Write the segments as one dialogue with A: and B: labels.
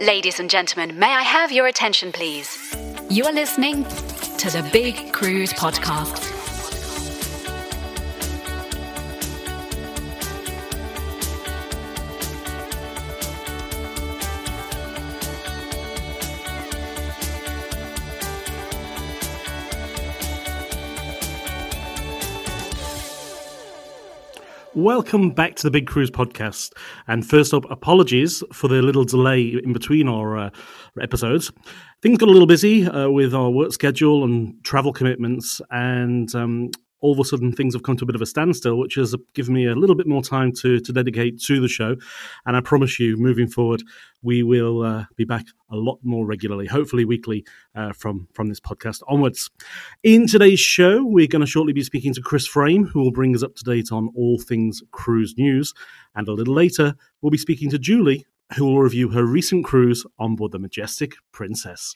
A: Ladies and gentlemen, may I have your attention, please? You are listening to the Big Cruise Podcast.
B: Welcome back to the Big Cruise podcast. And first up, apologies for the little delay in between our uh, episodes. Things got a little busy uh, with our work schedule and travel commitments, and um, all of a sudden things have come to a bit of a standstill, which has given me a little bit more time to, to dedicate to the show. And I promise you, moving forward, we will uh, be back a lot more regularly, hopefully weekly, uh, from, from this podcast onwards. In today's show, we're going to shortly be speaking to Chris Frame, who will bring us up to date on all things cruise news. And a little later, we'll be speaking to Julie, who will review her recent cruise on board the Majestic Princess.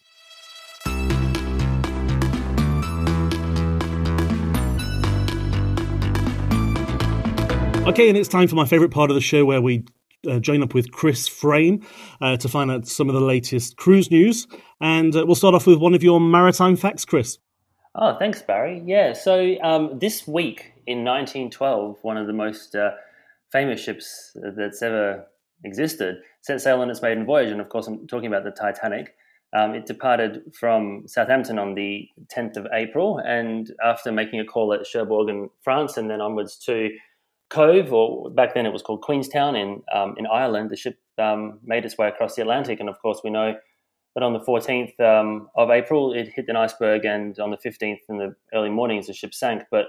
B: Okay, and it's time for my favourite part of the show where we uh, join up with Chris Frame uh, to find out some of the latest cruise news. And uh, we'll start off with one of your maritime facts, Chris.
C: Oh, thanks, Barry. Yeah, so um, this week in 1912, one of the most uh, famous ships that's ever existed set sail on its maiden voyage. And of course, I'm talking about the Titanic. Um, it departed from Southampton on the 10th of April, and after making a call at Cherbourg in France and then onwards to Cobh, or back then it was called Queenstown in um, in Ireland. The ship um, made its way across the Atlantic, and of course we know that on the 14th um, of April it hit an iceberg, and on the 15th in the early mornings the ship sank. But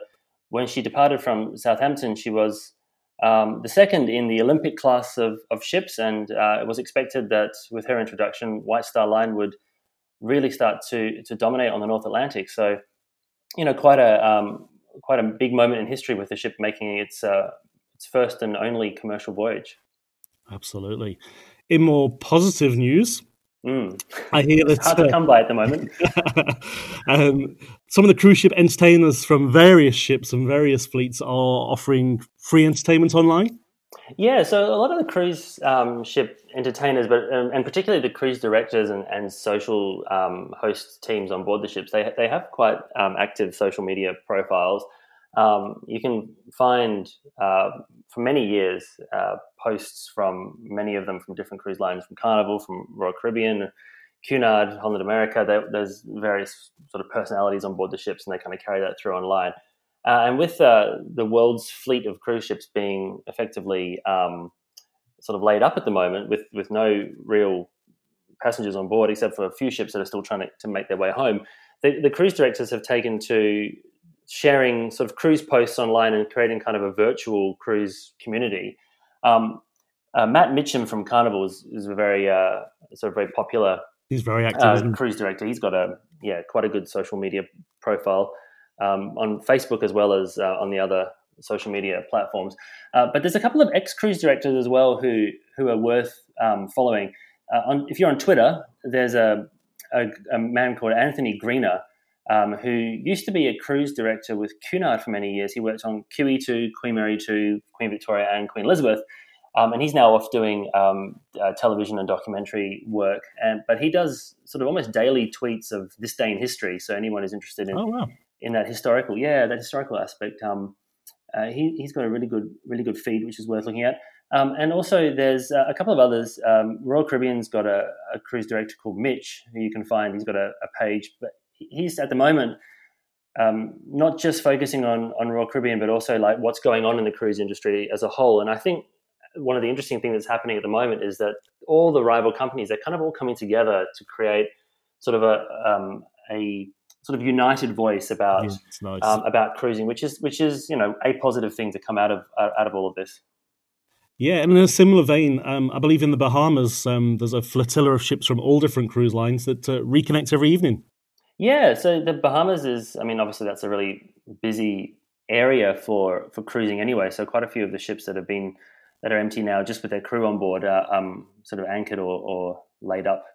C: when she departed from Southampton, she was um, the second in the Olympic class of, of ships, and uh, it was expected that with her introduction, White Star Line would really start to to dominate on the North Atlantic. So, you know, quite a um, quite a big moment in history with the ship making its uh, its first and only commercial voyage.
B: Absolutely. In more positive news,
C: mm.
B: I hear that
C: it's hard to uh, come by at the moment.
B: um, some of the cruise ship entertainers from various ships and various fleets are offering free entertainment online.
C: Yeah, so a lot of the cruise um, ship entertainers, but um, and particularly the cruise directors and, and social um, host teams on board the ships, they they have quite um, active social media profiles. Um, you can find uh, for many years uh, posts from many of them from different cruise lines, from Carnival, from Royal Caribbean, Cunard, Holland America. there's various sort of personalities on board the ships, and they kind of carry that through online. Uh, and with uh, the world's fleet of cruise ships being effectively um, sort of laid up at the moment, with with no real passengers on board except for a few ships that are still trying to, to make their way home, the, the cruise directors have taken to sharing sort of cruise posts online and creating kind of a virtual cruise community. Um, uh, Matt Mitchum from Carnival is, is a very uh, sort of very popular.
B: He's very active.
C: Uh, cruise director. He's got a yeah quite a good social media profile um, on Facebook as well as uh, on the other social media platforms. Uh, but there's a couple of ex cruise directors as well who who are worth um, following. Uh, on, if you're on Twitter, there's a, a, a man called Anthony Greener. Um, who used to be a cruise director with Cunard for many years. He worked on QE2, Queen Mary 2, Queen Victoria, and Queen Elizabeth. Um, and he's now off doing um, uh, television and documentary work. And but he does sort of almost daily tweets of this day in history. So anyone who's interested in
B: oh, wow
C: in that historical, yeah, that historical aspect. Um, uh, he, has got a really good, really good feed, which is worth looking at. Um, and also, there's uh, a couple of others. Um, Royal Caribbean's got a, a, cruise director called Mitch, who you can find. He's got a, a page, but he's at the moment um, not just focusing on on Royal Caribbean, but also like what's going on in the cruise industry as a whole. And I think one of the interesting things that's happening at the moment is that all the rival companies they're kind of all coming together to create sort of a um, a sort of united voice about yeah, nice. um, about cruising, which is which is you know a positive thing to come out of uh, out of all of this.
B: Yeah, and in a similar vein, um, I believe in the Bahamas, um, there's a flotilla of ships from all different cruise lines that uh, reconnect every evening.
C: Yeah, so the Bahamas is, I mean, obviously that's a really busy area for for cruising anyway. So quite a few of the ships that have been that are empty now, just with their crew on board, are um, sort of anchored or, or laid up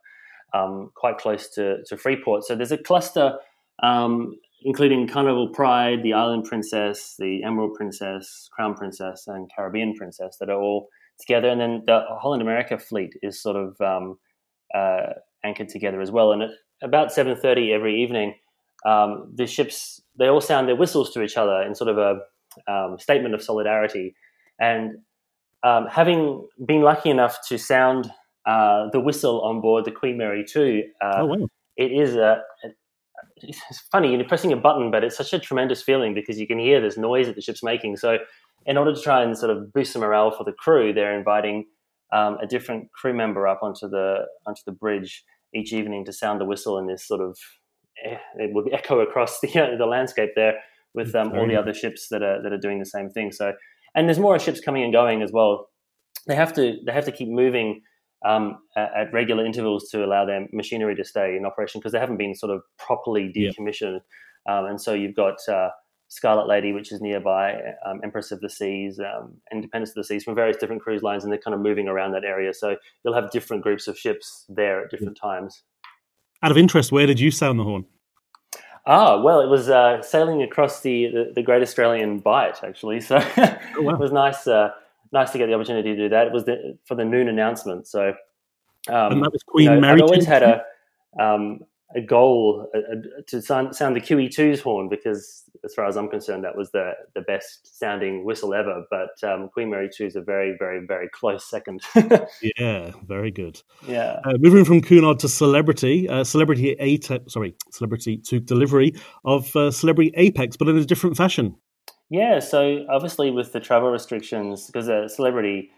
C: um, quite close to, to Freeport. So there's a cluster, um, including Carnival Pride, the Island Princess, the Emerald Princess, Crown Princess, and Caribbean Princess that are all together. And then the Holland America fleet is sort of um, uh, anchored together as well. And at about 7.30 every evening, um, the ships, they all sound their whistles to each other in sort of a um, statement of solidarity. And um, having been lucky enough to sound uh, the whistle on board the Queen Mary 2, uh, oh, wow. it is a, a, it's funny, you're pressing a button, but it's such a tremendous feeling because you can hear this noise that the ship's making. So, in order to try and sort of boost the morale for the crew, they're inviting um, a different crew member up onto the onto the bridge each evening to sound the whistle and this sort of eh, it would echo across the uh, the landscape there with um, all the other ships that are that are doing the same thing. So, and there's more ships coming and going as well. They have to they have to keep moving um, at, at, regular intervals to allow their machinery to stay in operation because they haven't been sort of properly decommissioned. Yeah. Um, and so you've got uh, Scarlet Lady, which is nearby, um, Empress of the Seas, um, Independence of the Seas from various different cruise lines, and they're kind of moving around that area. So you'll have different groups of ships there at different times.
B: Out of interest, where did you sound the horn?
C: Ah, well, it was uh, sailing across the, the, the, Great Australian Bight, actually. So oh, wow. it was nice. Uh, nice to get the opportunity to do that. It was the, for the noon announcement. So,
B: um, and that was Queen you know, Mary.
C: I've always had a um, a goal a, a, to sound, sound the QE2's horn because, as far as I'm concerned, that was the the best sounding whistle ever. But um, Queen Mary 2 is a very, very, very close second.
B: yeah, very good.
C: Yeah.
B: Uh, moving from Cunard to Celebrity, uh, Celebrity eight, sorry, Celebrity took delivery of uh, Celebrity Apex, but in a different fashion.
C: Yeah, so obviously with the travel restrictions, because a celebrity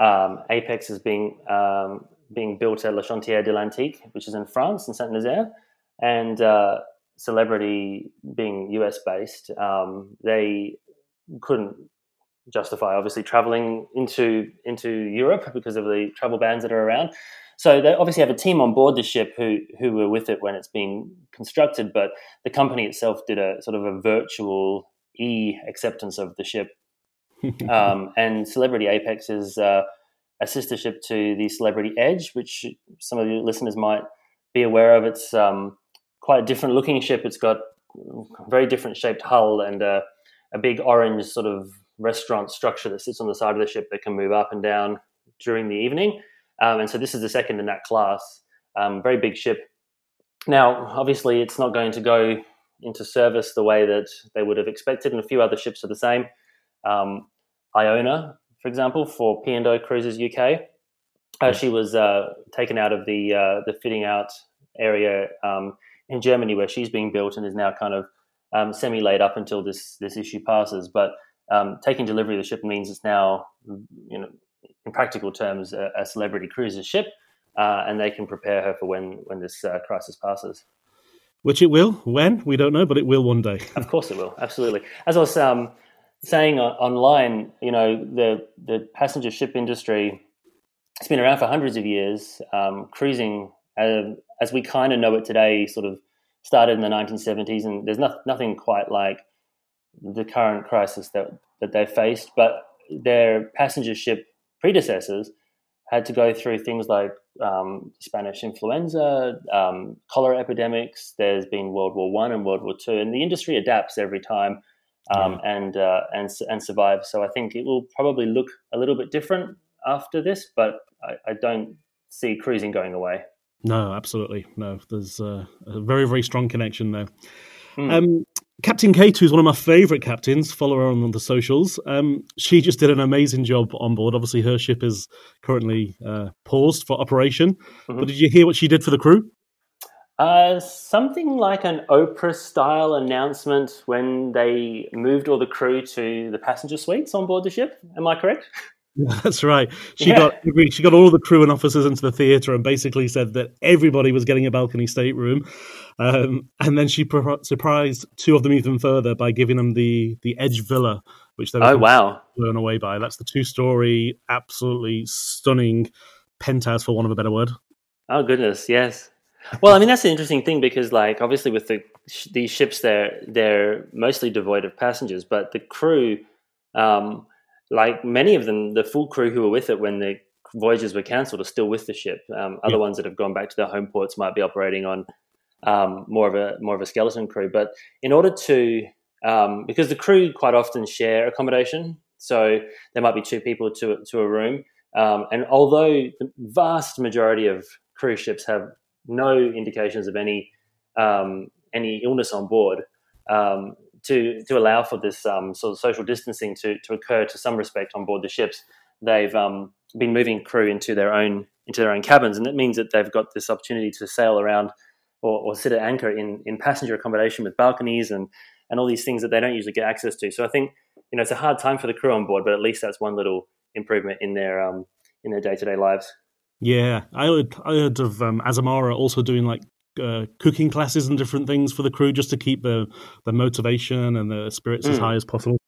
C: um, Apex is being um, being built at Le Chantiers de l'Atlantique, which is in France in Saint Nazaire, and uh, Celebrity being US based, um, they couldn't justify obviously traveling into into Europe because of the travel bans that are around. So they obviously have a team on board the ship who who were with it when it's being constructed, but the company itself did a sort of a virtual e acceptance of the ship. um, and Celebrity Apex is uh, a sister ship to the Celebrity Edge, which some of your listeners might be aware of. It's um, quite a different looking ship. It's got a very different shaped hull and a, a big orange sort of restaurant structure that sits on the side of the ship that can move up and down during the evening. Um, and so this is the second in that class. Um, very big ship. Now, obviously, it's not going to go into service the way that they would have expected, and a few other ships are the same. Um, Iona, for example, for P&O Cruises UK, uh, she was uh, taken out of the uh, the fitting out area um, in Germany where she's being built and is now kind of um, semi laid up until this this issue passes. But um, taking delivery of the ship means it's now, you know, in practical terms, a, a celebrity cruiser ship, uh, and they can prepare her for when when this uh, crisis passes.
B: Which it will. When we don't know, but it will one day.
C: of course, it will. Absolutely. As I was um, saying online, you know, the the passenger ship industry it's been around for hundreds of years. Um, cruising, uh, as we kind of know it today, sort of started in the 1970s, and there's not, nothing quite like the current crisis that that they faced. But their passenger ship predecessors had to go through things like um, Spanish influenza, um, cholera epidemics. There's been World War One and World War Two, and the industry adapts every time um, yeah. and uh, and and survives. So I think it will probably look a little bit different after this, but I, I don't see cruising going away.
B: No, absolutely no. There's uh, a very very strong connection there. Mm. Um, Captain Kate, who's one of my favourite captains, follow her on the socials. Um, she just did an amazing job on board. Obviously, her ship is currently uh, paused for operation. Mm-hmm. But did you hear what she did for the crew?
C: Uh, something like an Oprah style announcement when they moved all the crew to the passenger suites on board the ship. Am I correct?
B: That's right. She yeah. got she got all the crew and officers into the theatre and basically said that everybody was getting a balcony stateroom. Um, and then she pro- surprised two of them even further by giving them the the Edge Villa, which they were
C: oh wow
B: blown away by. That's the two story, absolutely stunning penthouse, for want of a better word.
C: Oh goodness, yes. Well, I mean that's an interesting thing because, like, obviously with the these ships, they're they're mostly devoid of passengers, but the crew. Um, like many of them, the full crew who were with it when the voyages were cancelled are still with the ship. Um, other yeah. ones that have gone back to their home ports might be operating on um, more of a more of a skeleton crew. But in order to um, because the crew quite often share accommodation, so there might be two people to to a room. Um, and although the vast majority of cruise ships have no indications of any um, any illness on board, um, to to allow for this um, sort of social distancing to to occur to some respect on board the ships, they've um, been moving crew into their own into their own cabins, and it means that they've got this opportunity to sail around or, or sit at anchor in in passenger accommodation with balconies and and all these things that they don't usually get access to. So I think you know it's a hard time for the crew on board, but at least that's one little improvement in their um, in their day to day lives.
B: Yeah, I heard I heard of um, Azamara also doing like uh, cooking classes and different things for the crew just to keep the the motivation and the spirits mm. as high as possible.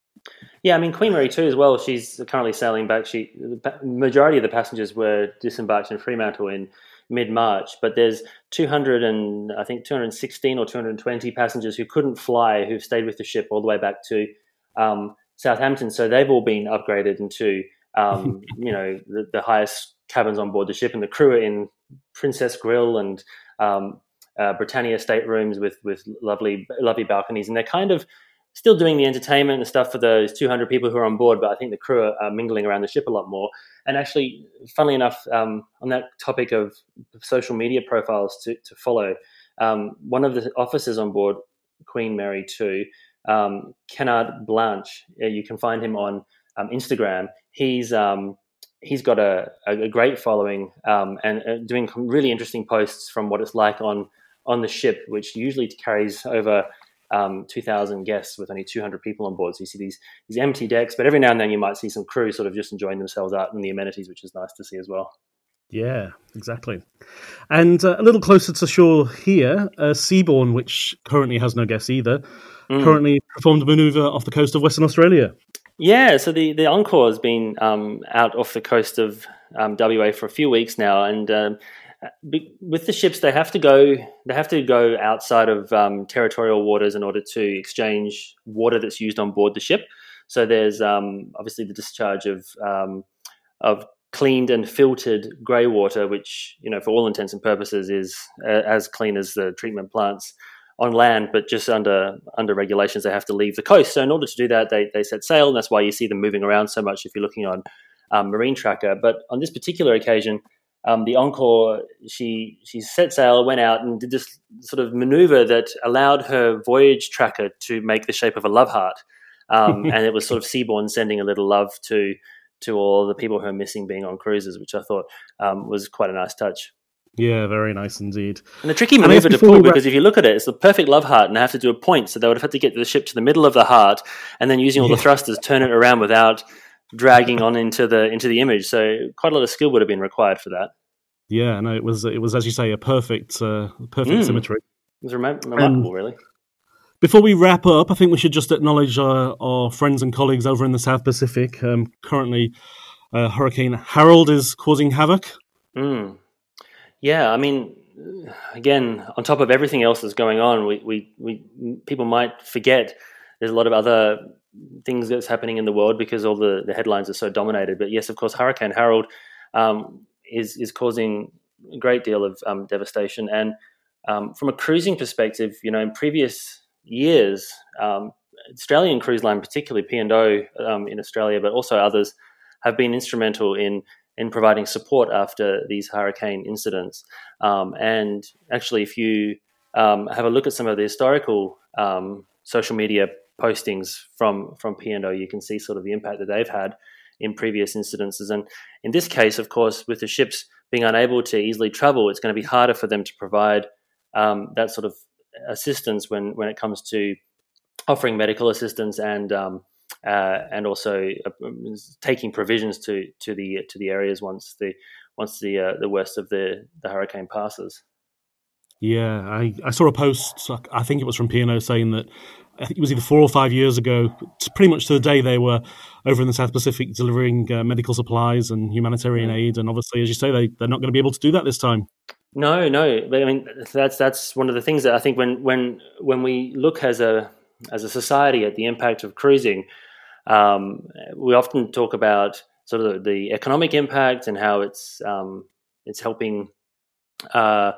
C: Yeah, I mean Queen Mary 2 as well. She's currently sailing back. She the majority of the passengers were disembarked in Fremantle in mid March, but there's 200 and I think 216 or 220 passengers who couldn't fly who've stayed with the ship all the way back to um, Southampton. So they've all been upgraded into um, you know the, the, highest cabins on board the ship, and the crew are in Princess Grill and um, uh, Britannia staterooms with with lovely lovely balconies, and they're kind of still doing the entertainment and stuff for those 200 people who are on board, but I think the crew are, mingling around the ship a lot more. And actually, funnily enough, um, on that topic of social media profiles to, to follow, um, one of the officers on board, Queen Mary 2, um, Kennard Blanche, you can find him on um, Instagram. He's um, he's got a, a, great following um, and uh, doing really interesting posts from what it's like on on the ship, which usually carries over um, 2,000 guests with only 200 people on board. So you see these these empty decks, but every now and then you might see some crew sort of just enjoying themselves out in the amenities, which is nice to see as well.
B: Yeah, exactly. And uh, a little closer to shore here, uh, Seabourn, which currently has no guests either, mm. currently performed a maneuver off the coast of Western Australia.
C: Yeah, so the, the Encore has been um, out off the coast of um, WA for a few weeks now, and um, with the ships, they have to go. They have to go outside of um, territorial waters in order to exchange water that's used on board the ship. So there's um, obviously the discharge of um, of cleaned and filtered grey water, which you know, for all intents and purposes, is uh, as clean as the treatment plants on land, but just under under regulations, they have to leave the coast. So in order to do that, they they set sail, and that's why you see them moving around so much if you're looking on um, Marine Tracker. But on this particular occasion um, the Encore, she she set sail, went out, and did this sort of maneuver that allowed her voyage tracker to make the shape of a love heart, um, and it was sort of Seabourn sending a little love to to all the people who are missing being on cruises, which I thought um, was quite a nice touch.
B: Yeah, very nice indeed.
C: And a tricky maneuver to pull because if you look at it, it's the perfect love heart, and they have to do a point, so they would have had to get the ship to the middle of the heart, and then using all yeah. the thrusters, turn it around without dragging on into the into the image. So quite a lot of skill would have been required for that.
B: Yeah, no, it was it was as you say a perfect uh, perfect mm. symmetry.
C: It was remarkable, really.
B: Before we wrap up, I think we should just acknowledge our, our friends and colleagues over in the South Pacific. Um, currently, uh, Hurricane Harold is causing havoc.
C: Mm. Yeah, I mean, again, on top of everything else that's going on, we, we, we people might forget there's a lot of other things that's happening in the world because all the, the headlines are so dominated. But yes, of course, Hurricane Harold um, is is causing a great deal of um, devastation. And um, from a cruising perspective, you know, in previous years, um, Australian Cruise Line, particularly P and O um, in Australia, but also others, have been instrumental in in providing support after these hurricane incidents. And actually, if you have a look at some of the historical social media postings from from P&O, you can see sort of the impact that they've had in previous incidences. And in this case, of course, with the ships being unable to easily travel, it's going to be harder for them to provide um, that sort of assistance when when it comes to offering medical assistance and um, uh, and also uh, taking provisions to to the to the areas once the once the uh, the worst of the the hurricane passes.
B: Yeah, I, I saw a post. I think it was from P&O saying that I think it was either four or five years ago, pretty much to the day they were over in the South Pacific delivering uh, medical supplies and humanitarian aid. And obviously, as you say, they they're not going to be able to do that this time.
C: No, no. But I mean, that's that's one of the things that I think when when when we look as a as a society at the impact of cruising, um, we often talk about sort of the, the, economic impact and how it's um, it's helping. Uh,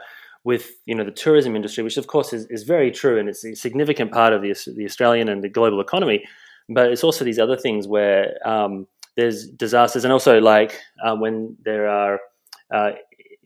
C: with you know the tourism industry, which of course is, is very true and it's a significant part of the, the Australian and the global economy. But it's also these other things where um, there's disasters, and also like uh, when there are uh,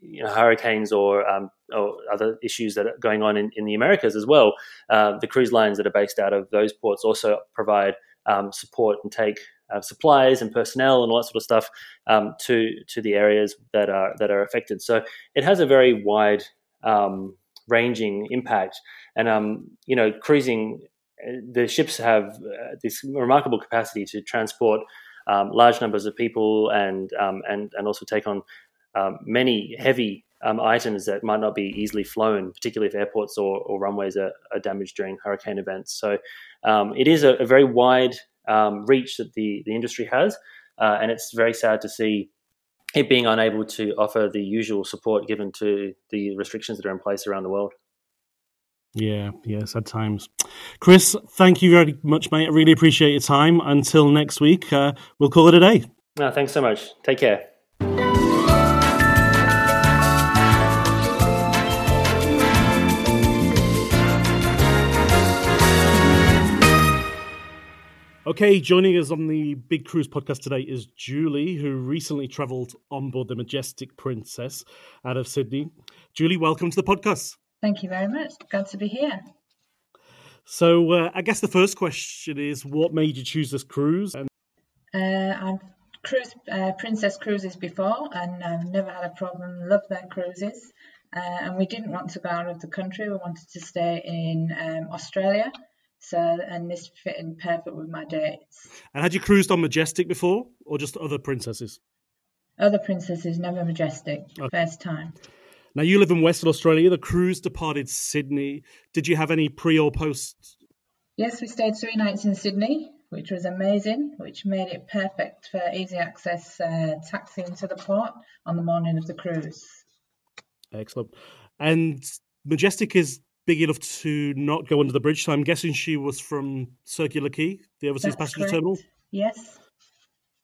C: you know, hurricanes or, um, or other issues that are going on in, in the Americas as well. Uh, the cruise lines that are based out of those ports also provide um, support and take uh, supplies and personnel and all that sort of stuff um, to to the areas that are that are affected. So it has a very wide um, ranging impact. And um, you know, cruising, uh, the ships have uh, this remarkable capacity to transport um, large numbers of people and um, and and also take on um, many heavy um, items that might not be easily flown, particularly if airports or, or runways are, are, damaged during hurricane events. So it is a, a, very wide reach that the the industry has, uh, and it's very sad to see it being unable to offer the usual support given to the restrictions that are in place around the world.
B: Yeah, yes, at times. Chris, thank you very much, mate. I really appreciate your time. Until next week, uh, we'll call it a day.
C: No, thanks so much. Take care.
B: Okay, joining us on the Big Cruise podcast today is Julie, who recently travelled on board the Majestic Princess out of Sydney. Julie, welcome to the podcast.
D: Thank you very much. Glad to be here.
B: So, uh, I guess the first question is what made you choose this cruise? And-
D: uh, I've cruised uh, Princess Cruises before and I've never had a problem. Love their cruises. Uh, and we didn't want to go out of the country, we wanted to stay in um, Australia so, and this fit in perfect with my dates.
B: And had you cruised on Majestic before, or just other princesses?
D: Other princesses, never Majestic. Okay. First time.
B: Now you live in Western Australia. The cruise departed Sydney. Did you have any pre or post?
D: Yes, we stayed three nights in Sydney, which was amazing, which made it perfect for easy access uh, taxiing to the port on the morning of the cruise.
B: Excellent. And Majestic is big enough to not go under the bridge. So I'm guessing she was from Circular Quay, the overseas That's passenger correct. terminal.
D: Yes.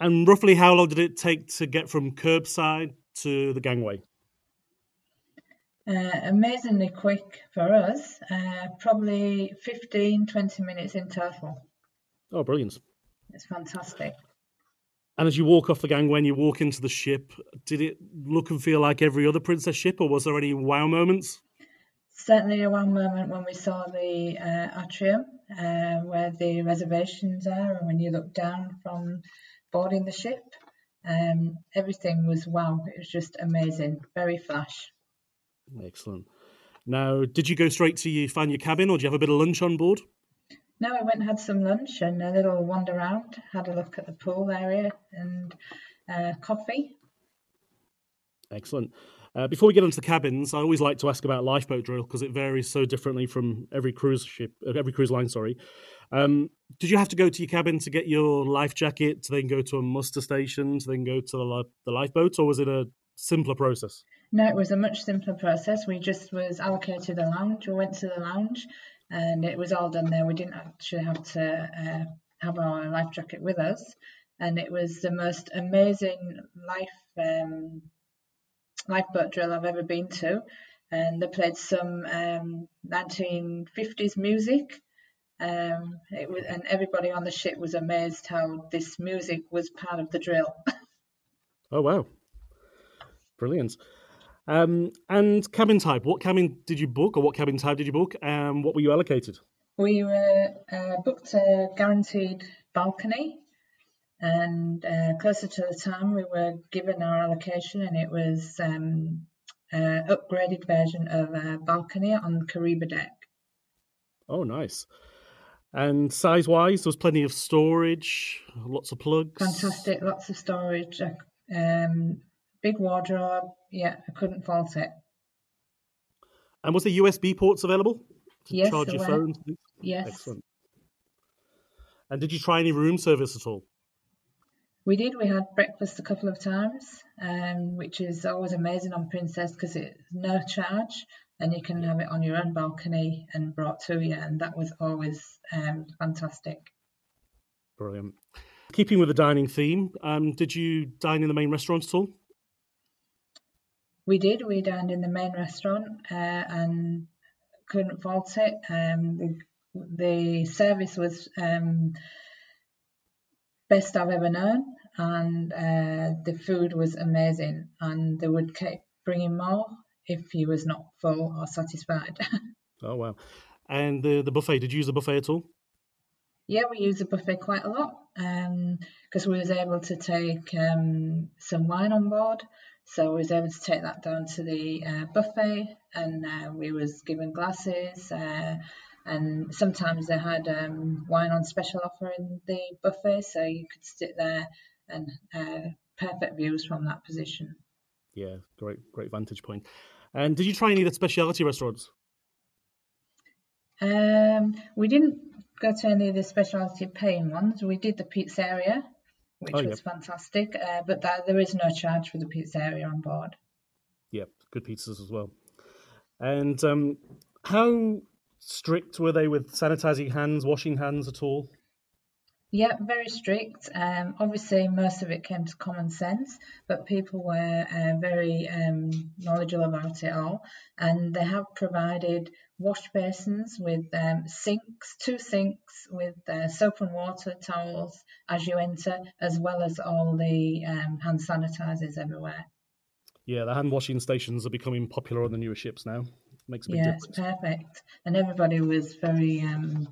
B: And roughly how long did it take to get from curbside to the gangway?
D: Uh, amazingly quick for us, uh, probably 15, 20 minutes in total.
B: Oh, brilliant.
D: It's fantastic.
B: And as you walk off the gangway and you walk into the ship, did it look and feel like every other Princess ship, or was there any wow moments?
D: Certainly a one moment when we saw the uh, atrium uh, where the reservations are, and when you look down from boarding the ship, um, everything was wow. It was just amazing, very flash.
B: Excellent. Now, did you go straight to you find your cabin, or do you have a bit of lunch on board?
D: No, I went and had some lunch and a little wander around, had a look at the pool area and uh, coffee.
B: Excellent. Uh, before we get into the cabins, I always like to ask about lifeboat drill because it varies so differently from every cruise ship, uh, every cruise line. Sorry. Um, did you have to go to your cabin to get your life jacket to then go to a muster station to then go to the, the lifeboat, or was it a simpler process?
D: No, it was a much simpler process. We just was allocated a lounge. We went to the lounge, and it was all done there. We didn't actually have to uh, have our life jacket with us, and it was the most amazing life. Um, lifeboat drill I've ever been to, and they played some um, 1950s music. Um, it was, and everybody on the ship was amazed how this music was part of the drill.
B: oh wow, brilliant! Um, and cabin type, what cabin did you book, or what cabin type did you book? Um, what were you allocated?
D: We were uh, booked a guaranteed balcony, and uh, closer to the time, we were given our allocation, and it was um, an upgraded version of a balcony on the Caribe deck.
B: Oh, nice. And size wise, there was plenty of storage, lots of plugs.
D: Fantastic, lots of storage, um, big wardrobe. Yeah, I couldn't fault it.
B: And was the USB ports available to
D: Yes,
B: charge your
D: were.
B: phone?
D: Yes,
B: Excellent. And did you try any room service at all?
D: We did. We had breakfast a couple of times, um, which is always amazing on Princess because it's no charge and you can have it on your own balcony and brought to you, and that was always um, fantastic.
B: Brilliant. Keeping with the dining theme, um, did you dine in the main restaurant at all?
D: We did. We dined in the main restaurant uh, and couldn't fault it. Um, the, the service was um, best I've ever known, and uh, the food was amazing. And they would keep bringing more if he was not full or satisfied.
B: Oh wow! And the the buffet, did you use the buffet at all?
D: yeah, we used the buffet quite a lot because we was able to take um, some wine on board. So we was able to take that down to the uh, buffet, and uh, we was given glasses. Uh, and sometimes they had um, wine on special offer in the buffet, so you could sit there and uh, perfect views from that position.
B: Yeah, great, great vantage point. And did you try any of the specialty restaurants?
D: Um, we didn't go to any of the specialty paying ones. We did the pizzeria, which
B: Oh,
D: was fantastic, uh, but that, there is no charge for the pizzeria on board.
B: Yep, good pizzas as well. And um, how strict were they with sanitizing hands, washing hands at all?
D: Yeah, very strict. Um, obviously, most of it came to common sense, but people were uh, very um, knowledgeable about it all. And they have provided wash basins with um, sinks, two sinks with uh, soap and water towels as you enter, as well as all the um, hand sanitizers everywhere.
B: Yeah, the hand washing stations are becoming popular on the newer ships now. Makes a big
D: Yeah, it's
B: difference.
D: perfect. And everybody was very um,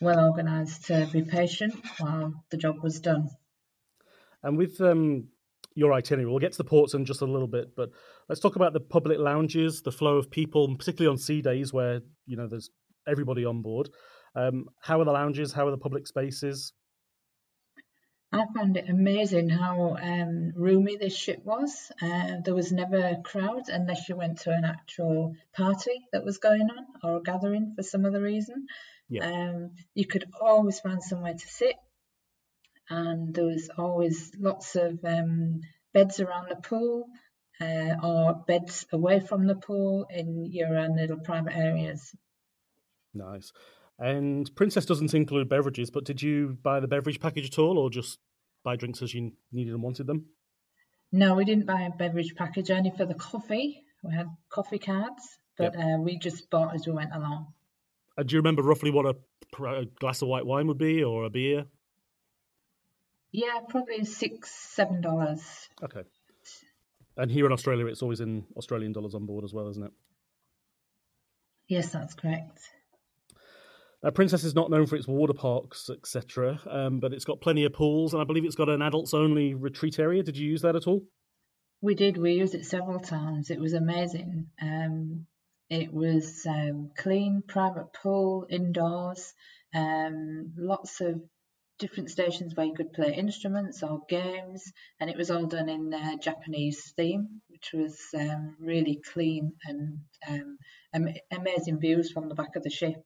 D: well organised to be patient while the job was done.
B: And with um, your itinerary, we'll get to the ports in just a little bit, but let's talk about the public lounges, the flow of people, particularly on sea days where you know there's everybody on board. Um, how are the lounges? How are the public spaces?
D: I found it amazing how um, roomy this ship was. Uh, there was never crowds unless you went to an actual party that was going on or a gathering for some other reason.
B: Yeah.
D: Um, you could always find somewhere to sit, and there was always lots of um, beds around the pool uh, or beds away from the pool in your own little private areas.
B: Nice. And Princess doesn't include beverages, but did you buy the beverage package at all, or just buy drinks as you needed and wanted them?
D: No, we didn't buy a beverage package only for the coffee. We had coffee cards, but uh, we just bought as we went along.
B: Uh, do you remember roughly what a, a glass of white wine would be, or a beer?
D: Yeah, probably six, seven dollars.
B: Okay. And here in Australia, it's always in Australian dollars on board as well, isn't it?
D: Yes, that's correct.
B: Now, Princess is not known for its water parks, etc., um, but it's got plenty of pools, and I believe it's got an adults-only retreat area. Did you use that at all?
D: We did. We used it several times. It was amazing. Um, it was um, clean, private pool, indoors, um, lots of different stations where you could play instruments or games, and it was all done in uh, Japanese theme, which was um, really clean and um, am- amazing views from the back of the ship.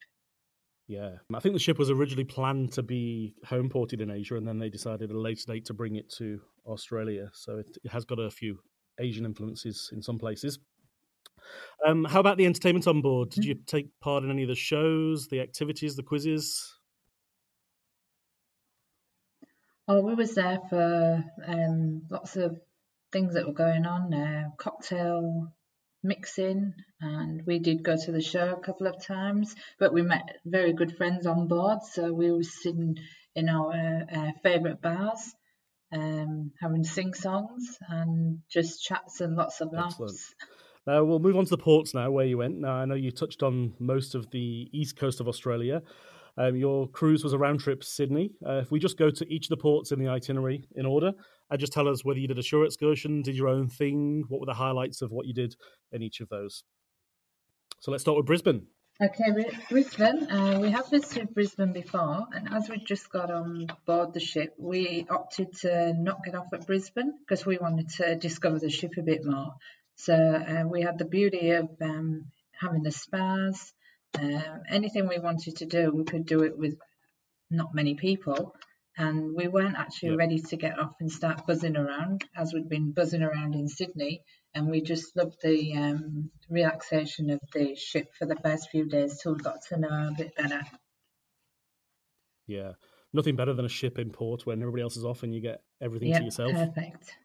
B: Yeah, I think the ship was originally planned to be home ported in Asia, and then they decided at a later date to bring it to Australia. So it, it has got a few Asian influences in some places. Um, how about the entertainment on board? Did you take part in any of the shows, the activities, the quizzes?
D: Oh, we was there for um, lots of things that were going on, uh, cocktail mixing, and we did go to the show a couple of times. But we met very good friends on board, so we were sitting in our uh, favourite bars, um, having sing songs and just chats and lots of laughs.
B: Excellent. Now we'll move on to the ports now, where you went. Now I know you touched on most of the east coast of Australia. Um, your cruise was a round trip Sydney. Uh, if we just go to each of the ports in the itinerary in order, and just tell us whether you did a shore excursion, did your own thing, what were the highlights of what you did in each of those. So let's start with Brisbane.
D: Okay, Brisbane. Uh, we have visited Brisbane before, and as we just got on board the ship, we opted to not get off at Brisbane because we wanted to discover the ship a bit more. So uh, we had the beauty of um, having the spas. Uh, anything we wanted to do, we could do it with not many people. And we weren't actually yeah. ready to get off and start buzzing around as we'd been buzzing around in Sydney and we just loved the um, relaxation of the ship for the first few days till we got to know a bit better.
B: Yeah, nothing better than a ship in port when everybody else is off and you get everything yep, to yourself.
D: Perfect.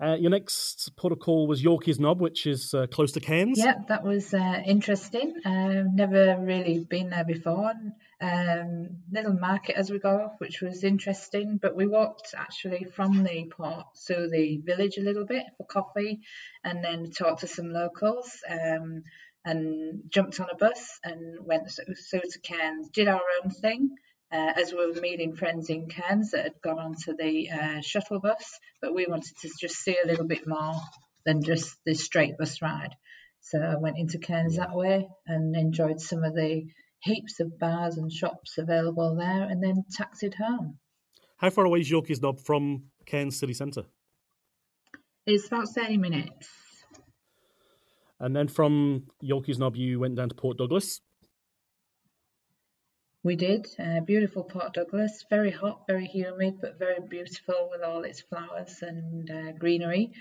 B: Uh, your next port of call was Yorkeys Knob, which is uh, close to Cairns.
D: Yeah, that was uh, interesting. Um, never really been there before. Um, little market as we go off, which was interesting. But we walked actually from the port to the village a little bit for coffee, and then talked to some locals. Um, and jumped on a bus and went so to Cairns. Did our own thing uh, as we were meeting friends in Cairns that had gone onto the uh, shuttle bus, but we wanted to just see a little bit more than just the straight bus ride. So I went into Cairns that way and enjoyed some of the heaps of bars and shops available there, and then taxied home.
B: How far away is Yorkeys Knob from Cairns city centre?
D: It's about 30 minutes.
B: And then from Yorkeys Knob, you went down to Port Douglas.
D: We did. Uh, beautiful Port Douglas, very hot, very humid, but very beautiful with all its flowers and uh, greenery.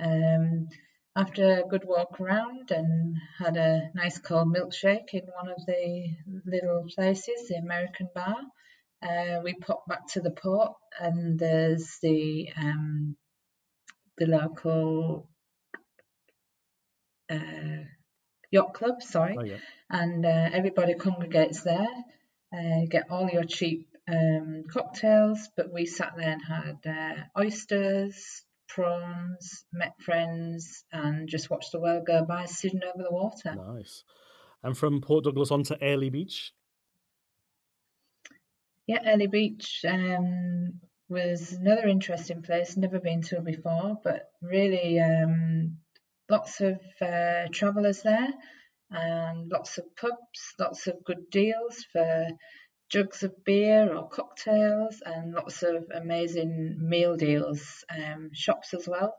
D: Um, after a good walk around and had a nice cold milkshake in one of the little places, the American bar, uh, we popped back to the port and there's the um, the local uh, yacht club, sorry, oh, yeah. and uh, everybody congregates there uh, get all your cheap um, cocktails, but we sat there and had uh, oysters, prawns, met friends, and just watched the world go by sitting over the water.
B: Nice. And from Port Douglas on to Airlie Beach?
D: Yeah, Airlie Beach um, was another interesting place, never been to before, but really um, lots of uh, travellers there and lots of pubs, lots of good deals for jugs of beer or cocktails, and lots of amazing meal deals, um, shops as well.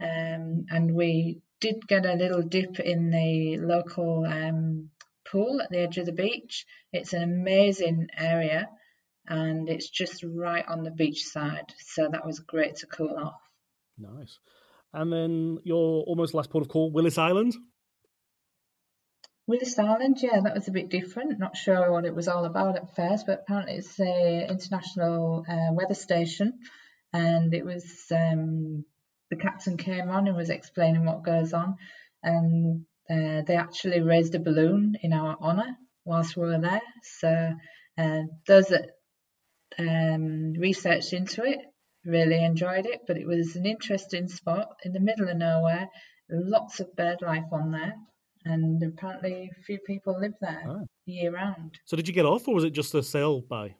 D: Um, and we did get a little dip in the local um, pool at the edge of the beach. It's an amazing area and it's just right on the beach side. So that was great to cool off.
B: Nice. And then your almost last port of call, Willis Island.
D: Willis Island, yeah, that was a bit different. Not sure what it was all about at first, but apparently it's a international uh, weather station, and it was um, the captain came on and was explaining what goes on, and uh, they actually raised a balloon in our honour whilst we were there. So uh, those that um, researched into it really enjoyed it, but it was an interesting spot in the middle of nowhere. Lots of bird life on there and apparently a few people live there oh. year round.
B: So did you get off, or was it just a sail by?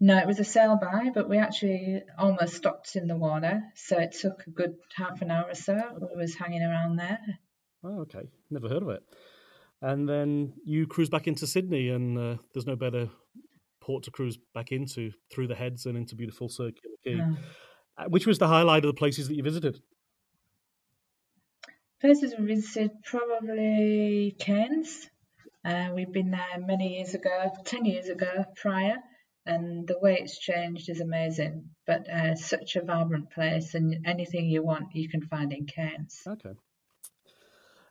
D: No, it was a sail by, but we actually almost stopped in the water, so it took a good half an hour or so. We was hanging around there.
B: Oh, okay. Never heard of it. And then you cruise back into Sydney, and uh, there's no better port to cruise back into through the heads and into beautiful Circular Quay. Oh. Which was the highlight of the places that you visited?
D: Places we visited probably Cairns. Uh, we've been there many years ago, 10 years ago prior, and the way it's changed is amazing. But uh, such a vibrant place, and anything you want, you can find in Cairns.
B: Okay.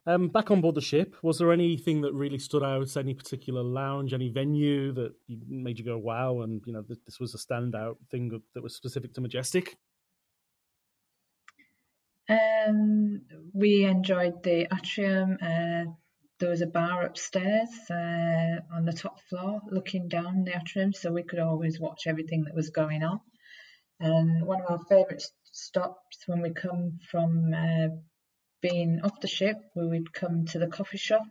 B: Um, back on board the ship, was there anything that really stood out? Any particular lounge, any venue that made you go wow? And you know, this was a standout thing that was specific to Majestic.
D: Um, we enjoyed the atrium. Uh, there was a bar upstairs uh, on the top floor looking down the atrium, so we could always watch everything that was going on. And one of our favourite stops when we come from uh, being off the ship, we would come to the coffee shop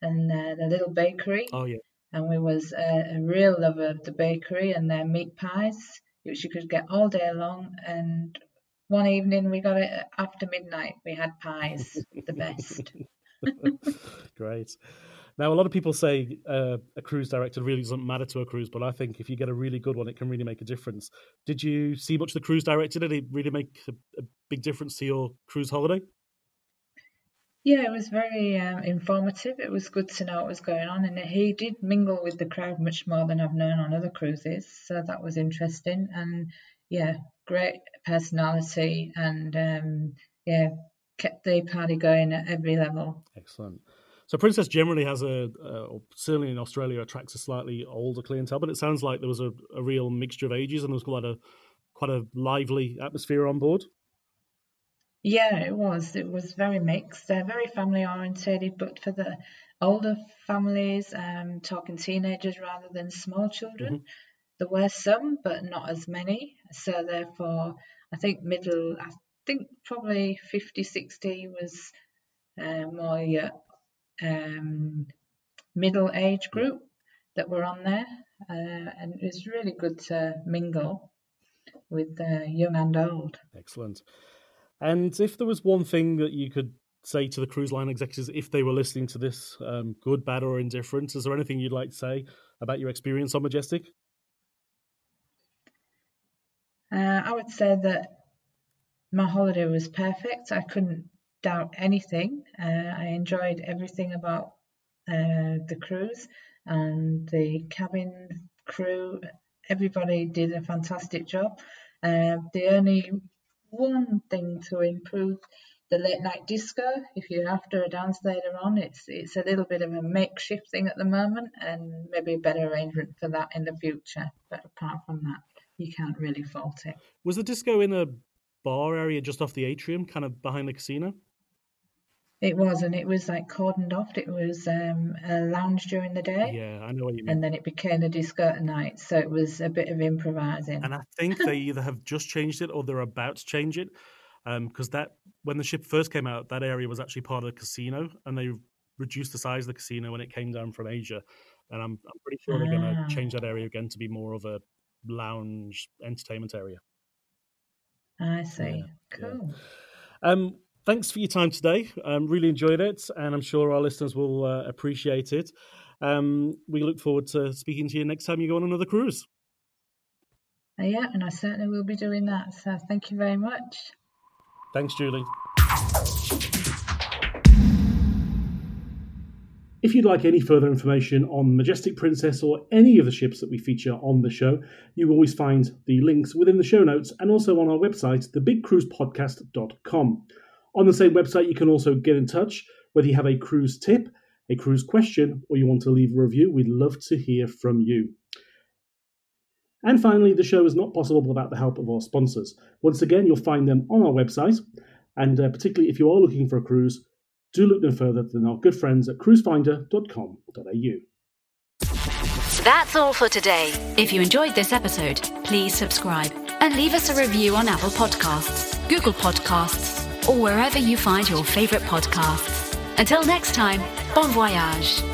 D: and uh, the little bakery.
B: Oh, yeah.
D: and we was a, a real lover of the bakery and their meat pies, which you could get all day long. And one evening we got it after midnight. We had pies, the best.
B: Great. Now, a lot of people say uh, a cruise director really doesn't matter to a cruise, but I think if you get a really good one, it can really make a difference. Did you see much of the cruise director? Did it really make a, a big difference to your cruise holiday?
D: Yeah, it was very um, informative. It was good to know what was going on, and he did mingle with the crowd much more than I've known on other cruises. So that was interesting, and yeah, great personality, and um, yeah, kept the party going at every level.
B: Excellent. So Princess generally has a, uh, certainly in Australia, attracts a slightly older clientele, but it sounds like there was a, a real mixture of ages and there was quite a quite a lively atmosphere on board.
D: Yeah, it was. It was very mixed. They're very family orientated, but for the older families, um, talking teenagers rather than small children, mm-hmm. There were some, but not as many. So therefore, I think middle, I think probably 50, 60 was uh, yeah, um, middle age group that were on there, uh, and it was really good to mingle with uh, young and old.
B: Excellent. And if there was one thing that you could say to the cruise line executives if they were listening to this, um, good, bad, or indifferent, is there anything you'd like to say about your experience on Majestic?
D: Uh, I would say that my holiday was perfect. I couldn't doubt anything. Uh, I enjoyed everything about uh, the cruise and the cabin crew. Everybody did a fantastic job. Uh, the only one thing to improve the late night disco. If you're after a dance later on, it's it's a little bit of a makeshift thing at the moment, and maybe a better arrangement for that in the future. But apart from that, you can't really fault it.
B: Was the disco in a bar area just off the atrium, kind of behind the casino?
D: It was, and it was like cordoned off. It was um, a lounge during the day.
B: Yeah, I know what you mean.
D: And then it became a disco at night. So it was a bit of improvising.
B: And I think they either have just changed it or they're about to change it. Because um, that when the ship first came out, that area was actually part of the casino, and they reduced the size of the casino when it came down from Asia. And I'm, I'm pretty sure they're going to ah. change that area again to be more of a lounge entertainment area.
D: I see. Yeah, cool.
B: Yeah. Um, thanks for your time today. Um, really enjoyed it, and I'm sure our listeners will uh, appreciate it. Um, we look forward to speaking to you next time you go on another cruise.
D: Uh, yeah, and I certainly will be doing that. So thank you very much.
B: Thanks, Julie. If you'd like any further information on Majestic Princess or any of the ships that we feature on the show, you always find the links within the show notes and also on our website, thebigcruisepodcast.com. On the same website, you can also get in touch whether you have a cruise tip, a cruise question, or you want to leave a review. We'd love to hear from you. And finally, the show is not possible without the help of our sponsors. Once again, you'll find them on our website, and uh, particularly if you are looking for a cruise, do look no further than our good friends at cruisefinder.com.au.
A: That's all for today. If you enjoyed this episode, please subscribe and leave us a review on Apple Podcasts, Google Podcasts, or wherever you find your favorite podcasts. Until next time, bon voyage.